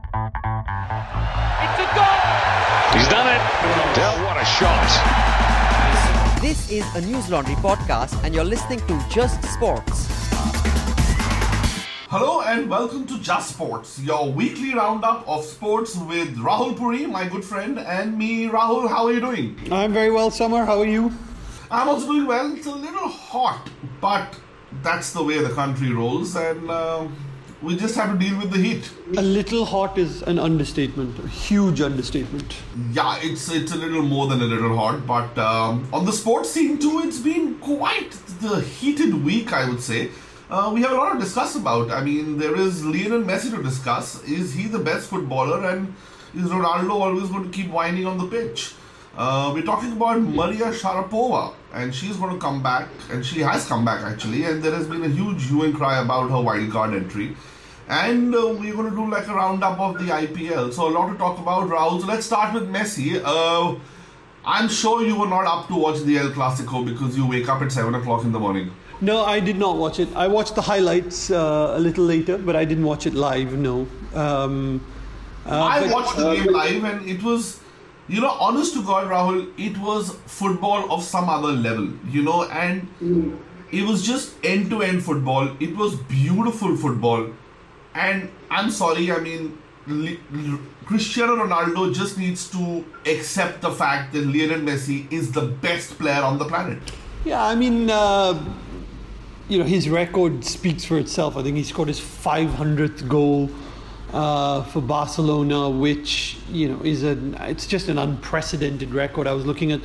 It's a goal! He's done it. Dell, what a shot. This is a News Laundry podcast, and you're listening to Just Sports. Hello and welcome to Just Sports, your weekly roundup of sports with Rahul Puri, my good friend, and me, Rahul. How are you doing? I'm very well, Summer. How are you? I'm also doing well. It's a little hot, but that's the way the country rolls, and uh, we just have to deal with the heat. A little hot is an understatement, a huge understatement. Yeah, it's it's a little more than a little hot, but um, on the sports scene too, it's been quite the heated week, I would say. Uh, we have a lot to discuss about. I mean, there is Lionel Messi to discuss. Is he the best footballer, and is Ronaldo always going to keep whining on the pitch? Uh, we're talking about Maria Sharapova, and she's going to come back, and she has come back actually, and there has been a huge hue and cry about her wild card entry. And uh, we're going to do like a roundup of the IPL. So, a lot to talk about, Rahul. So, let's start with Messi. Uh, I'm sure you were not up to watch the El Clasico because you wake up at 7 o'clock in the morning. No, I did not watch it. I watched the highlights uh, a little later, but I didn't watch it live. No. Um, uh, I but- watched the game live, and it was, you know, honest to God, Rahul, it was football of some other level, you know, and it was just end to end football. It was beautiful football. And I'm sorry, I mean, Cristiano Ronaldo just needs to accept the fact that Lionel Messi is the best player on the planet. Yeah, I mean, uh, you know, his record speaks for itself. I think he scored his 500th goal uh, for Barcelona, which you know is an it's just an unprecedented record. I was looking at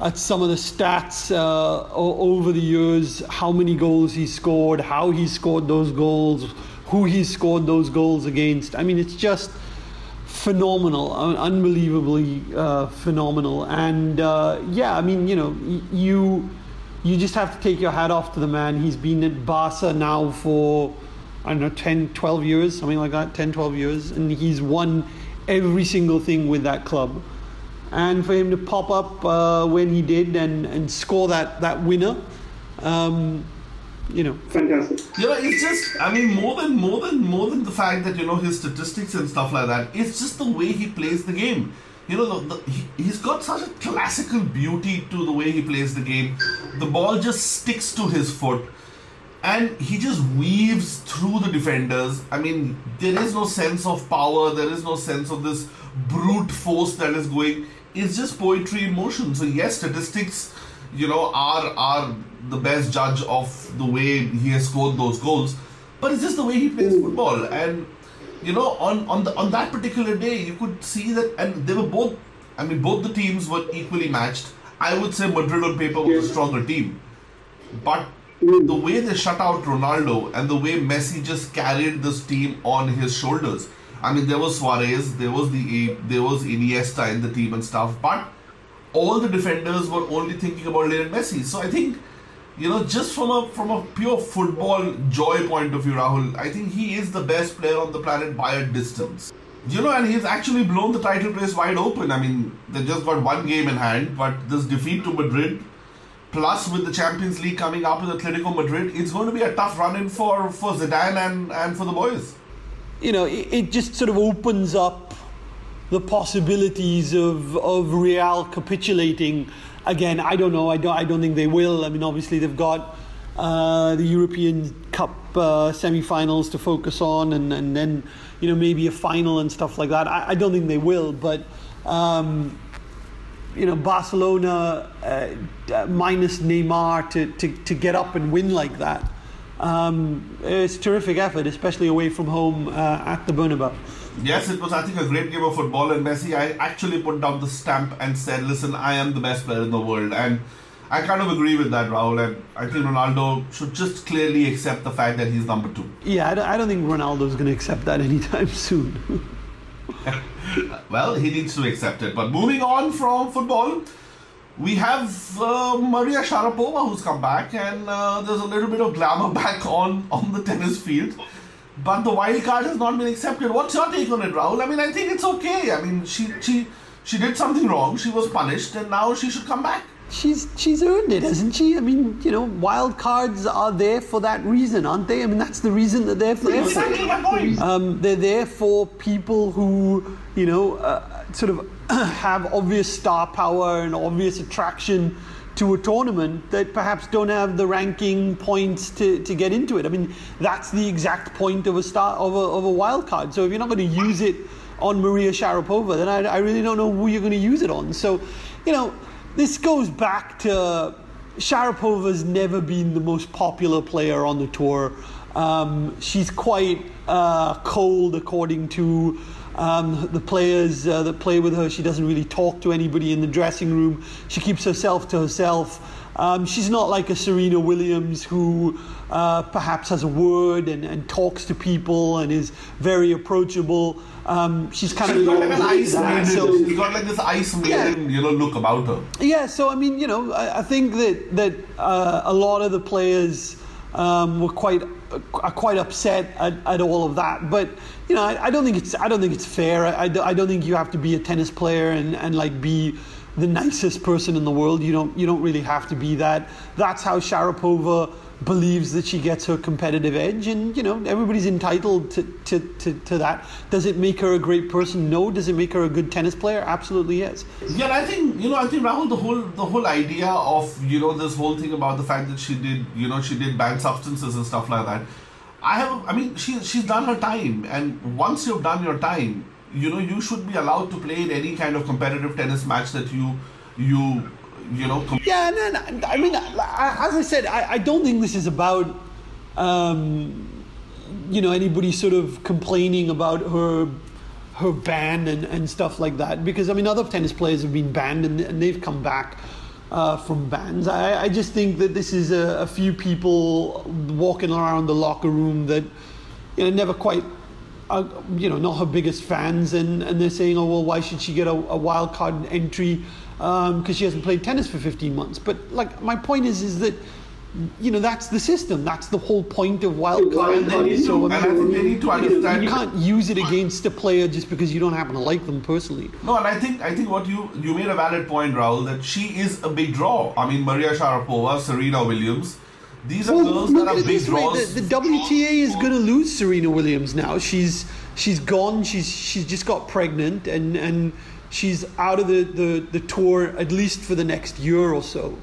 at some of the stats uh, over the years, how many goals he scored, how he scored those goals, who he scored those goals against. I mean, it's just phenomenal, unbelievably uh, phenomenal. And uh, yeah, I mean, you know, you you just have to take your hat off to the man. He's been at Barca now for I don't know 10, 12 years, something like that, 10, 12 years, and he's won every single thing with that club. And for him to pop up uh, when he did and, and score that that winner, um, you know, fantastic. You know, it's just I mean more than more than more than the fact that you know his statistics and stuff like that. It's just the way he plays the game. You know, the, the, he, he's got such a classical beauty to the way he plays the game. The ball just sticks to his foot, and he just weaves through the defenders. I mean, there is no sense of power. There is no sense of this brute force that is going. It's just poetry in motion. So yes, statistics you know, are are the best judge of the way he has scored those goals. But it's just the way he plays football. And you know, on on the on that particular day, you could see that, and they were both. I mean, both the teams were equally matched. I would say Madrid on paper was a stronger team, but the way they shut out Ronaldo and the way Messi just carried this team on his shoulders. I mean, there was Suarez, there was the there was Iniesta in the team and stuff, but all the defenders were only thinking about Lionel Messi. So I think, you know, just from a from a pure football joy point of view, Rahul, I think he is the best player on the planet by a distance. You know, and he's actually blown the title race wide open. I mean, they just got one game in hand, but this defeat to Madrid, plus with the Champions League coming up with Atletico Madrid, it's going to be a tough run in for for Zidane and and for the boys. you know, it, it just sort of opens up the possibilities of of Real capitulating. Again, I don't know. I don't. I don't think they will. I mean, obviously they've got uh, the European Cup uh, semi-finals to focus on, and, and then you know maybe a final and stuff like that. I, I don't think they will, but. Um, you know, Barcelona uh, minus Neymar to, to, to get up and win like that. Um, it's a terrific effort, especially away from home uh, at the Bernabeu. Yes, it was, I think, a great game of football. And Messi, I actually put down the stamp and said, listen, I am the best player in the world. And I kind of agree with that, Rahul. And I think Ronaldo should just clearly accept the fact that he's number two. Yeah, I don't, I don't think Ronaldo's going to accept that anytime soon. Well, he needs to accept it. But moving on from football, we have uh, Maria Sharapova who's come back, and uh, there's a little bit of glamour back on, on the tennis field. But the wild card has not been accepted. What's your take on it, Rahul? I mean, I think it's okay. I mean, she she she did something wrong. She was punished, and now she should come back. she's she's earned it, hasn't she? I mean, you know, wild cards are there for that reason, aren't they? I mean, that's the reason that they're there. Exactly my point. Um, they're there for people who, you know, uh, sort of have obvious star power and obvious attraction to a tournament that perhaps don't have the ranking points to, to get into it. I mean, that's the exact point of a star of a, of a wild card. So if you're not going to use it on Maria Sharapova, then I, I really don't know who you're going to use it on. So, you know, this goes back to Sharapova's never been the most popular player on the tour. Um, she's quite uh, cold, according to um, the players uh, that play with her. She doesn't really talk to anybody in the dressing room. She keeps herself to herself. Um, she's not like a Serena Williams who uh, perhaps has a word and, and talks to people and is very approachable. Um, she's kind She's of got like an ice maiden. so- She's got like this ice maiden, you know, look about her. yeah, so I mean, you know, I, I think that that uh, a lot of the players um, were quite are quite upset at, at all of that. But you know, I, I don't think it's I don't think it's fair. I, I don't- think you have to be a tennis player and, and like be the nicest person in the world. You don't you don't really have to be that. That's how Sharapova believes that she gets her competitive edge and you know everybody's entitled to, to, to, to that does it make her a great person no does it make her a good tennis player absolutely yes Yeah, I think you know, I think Rahul, the whole the whole idea of you know this whole thing about the fact that she did you know she did banned substances and stuff like that. I have, I mean, she she's done her time, and once you've done your time, you know you should be allowed to play in any kind of competitive tennis match that you you you know. Yeah, no, no, I mean, I- as I said, I, I don't think this is about, um, you know, anybody sort of complaining about her her ban and, and stuff like that. Because I mean, other tennis players have been banned and, and they've come back uh, from bans. I, I just think that this is a, a few people walking around the locker room that you know never quite are, you know, not her biggest fans, and, and they're saying, oh, well, why should she get a, a wild card entry um, because she hasn't played tennis for 15 months? But like, my point is, is that you know that's the system. That's the whole point of wild card. And so I think they need to you understand- you can't use it against a player just because you don't happen to like them personally. No, and I think I think what you you made a valid point, Rahul, that she is a big draw. I mean, Maria Sharapova, Serena Williams, these are girls that are big draws. The, the WTA is going to lose Serena Williams now. She's she's gone. She's she's just got pregnant and and she's out of the, the, the tour at least for the next year or so.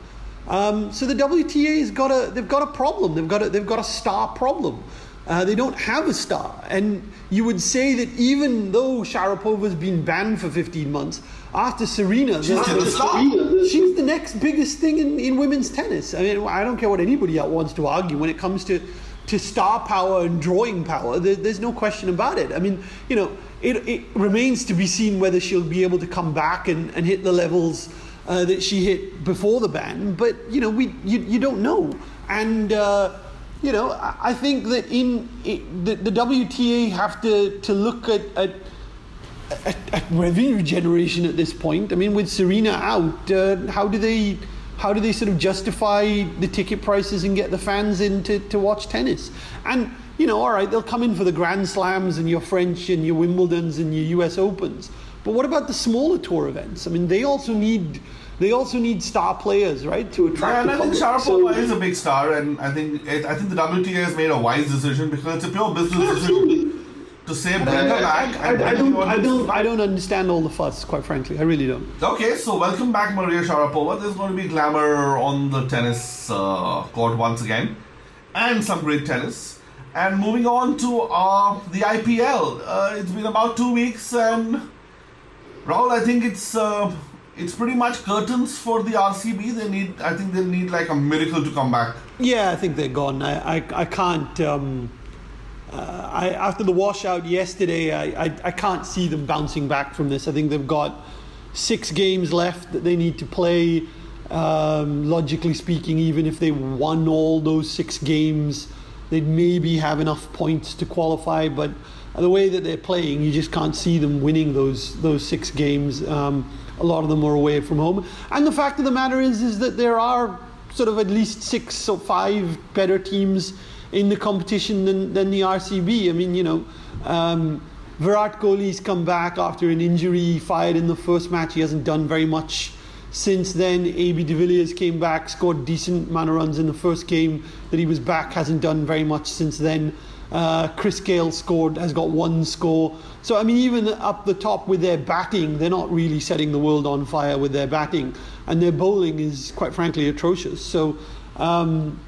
Um, so the WTA has got a they've got a problem. They've got a, they've got a star problem. Uh, they don't have a star, and you would say that even though Sharapova's been banned for 15 months, after Serena, She's the- the star. she's the next biggest thing in, in women's tennis. I mean, I don't care what anybody else wants to argue when it comes to, to star power and drawing power. There, there's no question about it. I mean, you know, it, it remains to be seen whether she'll be able to come back and, and hit the levels uh, that she hit before the ban. But you know, we you, you don't know, and. Uh, you know, I think that in it, the, the WTA have to, to look at, at at, at revenue generation at this point. I mean, with Serena out, uh, how do they how do they sort of justify the ticket prices and get the fans in to, to watch tennis? And you know, all right, they'll come in for the Grand Slams and your French and your Wimbledons and your U.S. Opens, but what about the smaller tour events? I mean, they also need they also need star players, right, to attract. Yeah, and I think. Sharapova So- is a big star, and I think it, I think the WTA has made a wise decision because it's a pure business decision to say bring her back. I, and I bring don't, I don't, I don't understand all the fuss. Quite frankly, I really don't. Okay, so welcome back, Maria Sharapova. There's going to be glamour on the tennis uh, court once again, and some great tennis. And moving on to uh, the IPL, uh, it's been about two weeks, and Rahul, I think it's uh, it's pretty much curtains for the RCB. They need, I think, they need like a miracle to come back. Yeah, I think they're gone. I, I, I can't. Um, uh, I, after the washout yesterday, I, I, I can't see them bouncing back from this. I think they've got six games left that they need to play. Um, logically speaking, even if they won all those six games, they'd maybe have enough points to qualify. But the way that they're playing, you just can't see them winning those those six games. Um, a lot of them are away from home, and the fact of the matter is, is that there are sort of at least six or five better teams in the competition than, than the RCB. I mean, you know, um, Virat Kohli's come back after an injury. He fired in the first match. He hasn't done very much Since then, AB de Villiers came back, scored decent amount of runs in the first game that he was back, hasn't done very much since then. Uh, Chris Gayle scored, has got one score. So, I mean, even up the top with their batting, they're not really setting the world on fire with their batting. And their bowling is, quite frankly, atrocious. So, um,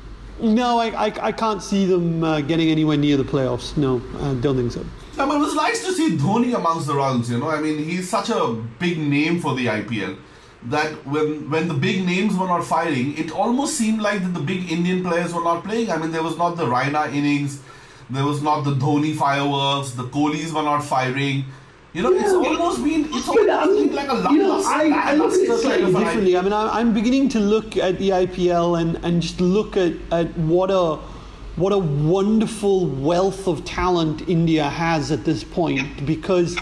no, I, I, I, can't see them uh, getting anywhere near the playoffs. No, I don't think so. I mean, it was nice to see Dhoni amongst the runs, you know. I mean, he's such a big name for the IPL that when when the big names were not firing, it almost seemed like that the big Indian players were not playing. I mean, there was not the Raina innings there was not the Dhoni fireworks. The Kohlis were not firing. You know, yeah, it's almost been it's almost been like a lackluster. You know, I, I look at it slightly differently. I mean, I'm beginning to look at the IPL and, and just look at, at what a what a wonderful wealth of talent India has at this point. Because,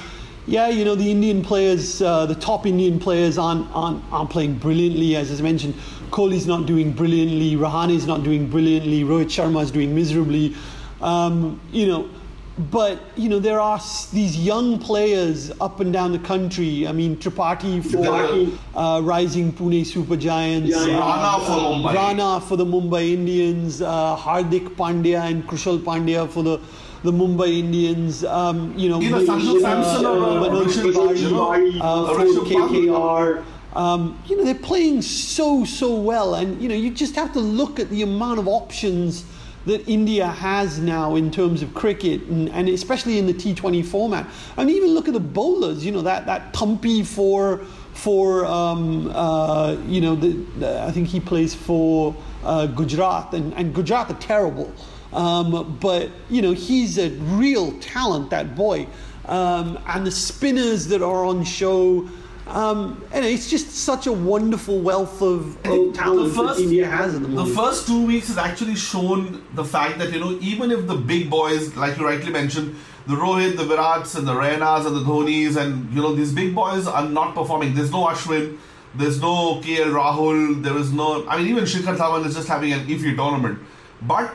yeah, you know, the Indian players, uh, the top Indian players aren't, aren't aren't playing brilliantly. As I mentioned, Kohli's not doing brilliantly. Rahane is not doing brilliantly. Rohit Sharma is doing miserably. Um, you know, but you know there are these young players up and down the country. I mean, Tripathi for uh, rising Pune Super Giants, yeah, yeah. Rana, for Mumbai. Rana for the Mumbai Indians, uh, Hardik Pandya and Krunal Pandya for the the Mumbai Indians. Um, you know, Either Sanju Samson or Manoj Tiwari uh, for KKR. Um, you know, they're playing so so well, and you know, you just have to look at the amount of options that India has now in terms of cricket, and, and especially in the T20 format. And even look at the bowlers. You know that that Thampi for for um, uh, you know the, the, I think he plays for uh, Gujarat, and, and Gujarat are terrible. Um, but you know he's a real talent, that boy. Um, and the spinners that are on show. Um, and it's just such a wonderful wealth of, of talent first, that India has in the moment. The first two weeks has actually shown the fact that, you know, even if the big boys, like you rightly mentioned, the Rohit, the Virats, and the Rainas, and the Dhonis, and, you know, these big boys are not performing. There's no Ashwin, there's no KL Rahul, there is no. I mean, even Shikhar Dhawan is just having an iffy tournament. But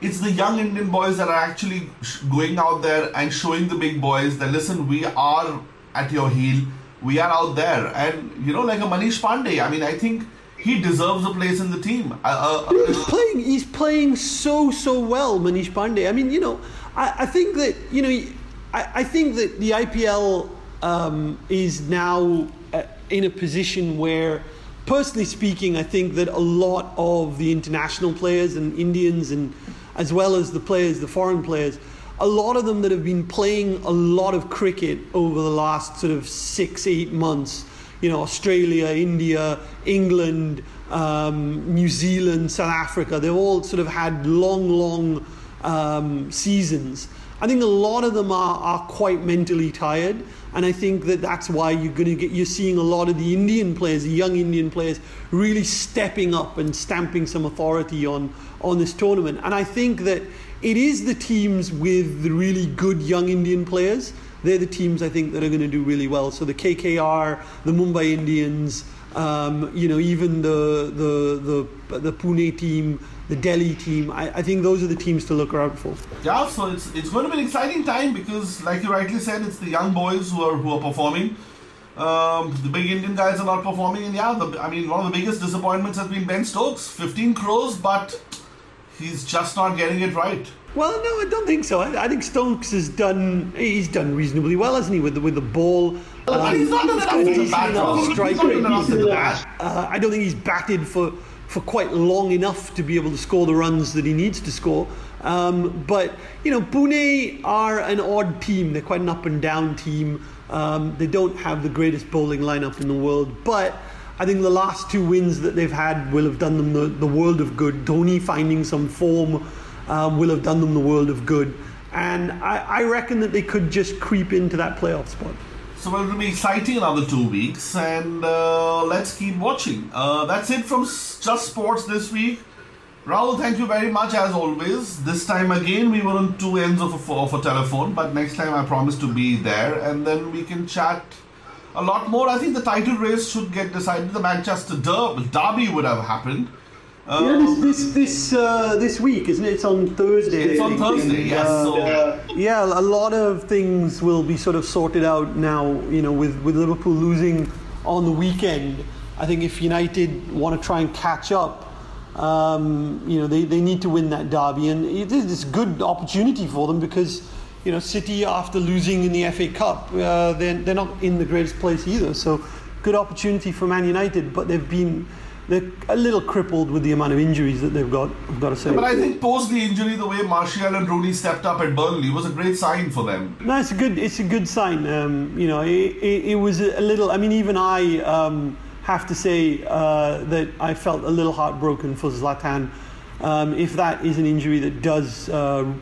it's the young Indian boys that are actually going out there and showing the big boys that, listen, we are at your heel we are out there. And, you know, like a Manish Pandey, I mean, I think he deserves a place in the team. Uh, uh, uh he's playing. He's playing so so well, Manish Pandey. I mean, you know, I, I think that you know, I, I think that the IPL um, is now uh, in a position where, personally speaking, I think that a lot of the international players and Indians and as well as the players, the foreign players, a lot of them that have been playing a lot of cricket over the last sort of six, eight months. You know, Australia, India, England, um, New Zealand, South Africa, they've all sort of had long, long um, seasons. I think a lot of them are, are quite mentally tired, and I think that that's why you're going to get you're seeing a lot of the Indian players, the young Indian players, really stepping up and stamping some authority on on this tournament. And I think that it is the teams with the really good young Indian players. They're the teams I think that are going to do really well. So the KKR, the Mumbai Indians, um, you know, even the the the the Pune team, the Delhi team. I, I, think those are the teams to look out for. Yeah, so it's it's going to be an exciting time because, like you rightly said, it's the young boys who are who are performing. Um, the big Indian guys are not performing, and yeah, the, I mean, one of the biggest disappointments has been Ben Stokes, 15 crores, but he's just not getting it right. Well, no, I don't think so. I, I, think Stokes has done he's done reasonably well, hasn't he, with the, with the ball. um, he's not done enough to bat. Strike rate. Uh, I don't think he's batted for for quite long enough to be able to score the runs that he needs to score. Um, but you know, Pune are an odd team. They're quite an up and down team. Um, they don't have the greatest bowling lineup in the world, but I think the last two wins that they've had will have done them the, the world of good. Dhoni finding some form um, will have done them the world of good. And I, I reckon that they could just creep into that playoff spot. So it will be exciting another two weeks, and uh, let's keep watching. Uh, that's it from Just Sports this week. Rahul, thank you very much as always. This time again, we were on two ends of a, of a telephone, but next time I promise to be there, and then we can chat a lot more. I think the title race should get decided. The Manchester Der- Derby would have happened. Um, yeah, this this this, uh, this week, isn't it? It's on Thursday. It's on Thursday, yes. Uh, so. uh, yeah, a lot of things will be sort of sorted out now. You know, with with Liverpool losing on the weekend. I think if United want to try and catch up, um, you know, they, they need to win that derby, and it is a good opportunity for them because, you know, City after losing in the FA Cup, uh, they're, they're not in the greatest place either. So, good opportunity for Man United, but they've been they're a little crippled with the amount of injuries that they've got. I've got to say. But I think post the injury, the way Martial and Rooney stepped up at Burnley was a great sign for them. No, it's a good it's a good sign. Um, you know, it, it, it, was a little. I mean, even I. Um, have to say uh, that I felt a little heartbroken for Zlatan. Um, if that is an injury that does uh,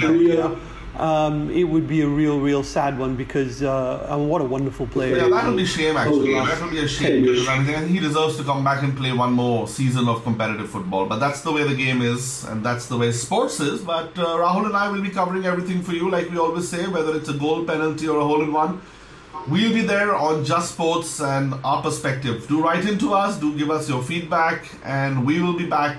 career, um, it would be a real, real sad one because uh, what a wonderful player. Yeah, that would be a shame actually. That would be a shame because I think he deserves to come back and play one more season of competitive football. But that's the way the game is, and that's the way sports is. But uh, Rahul and I will be covering everything for you, like we always say, whether it's a goal, penalty, or a hole in one. We'll be there on Just Sports and our perspective. Do write into us, do give us your feedback, and we will be back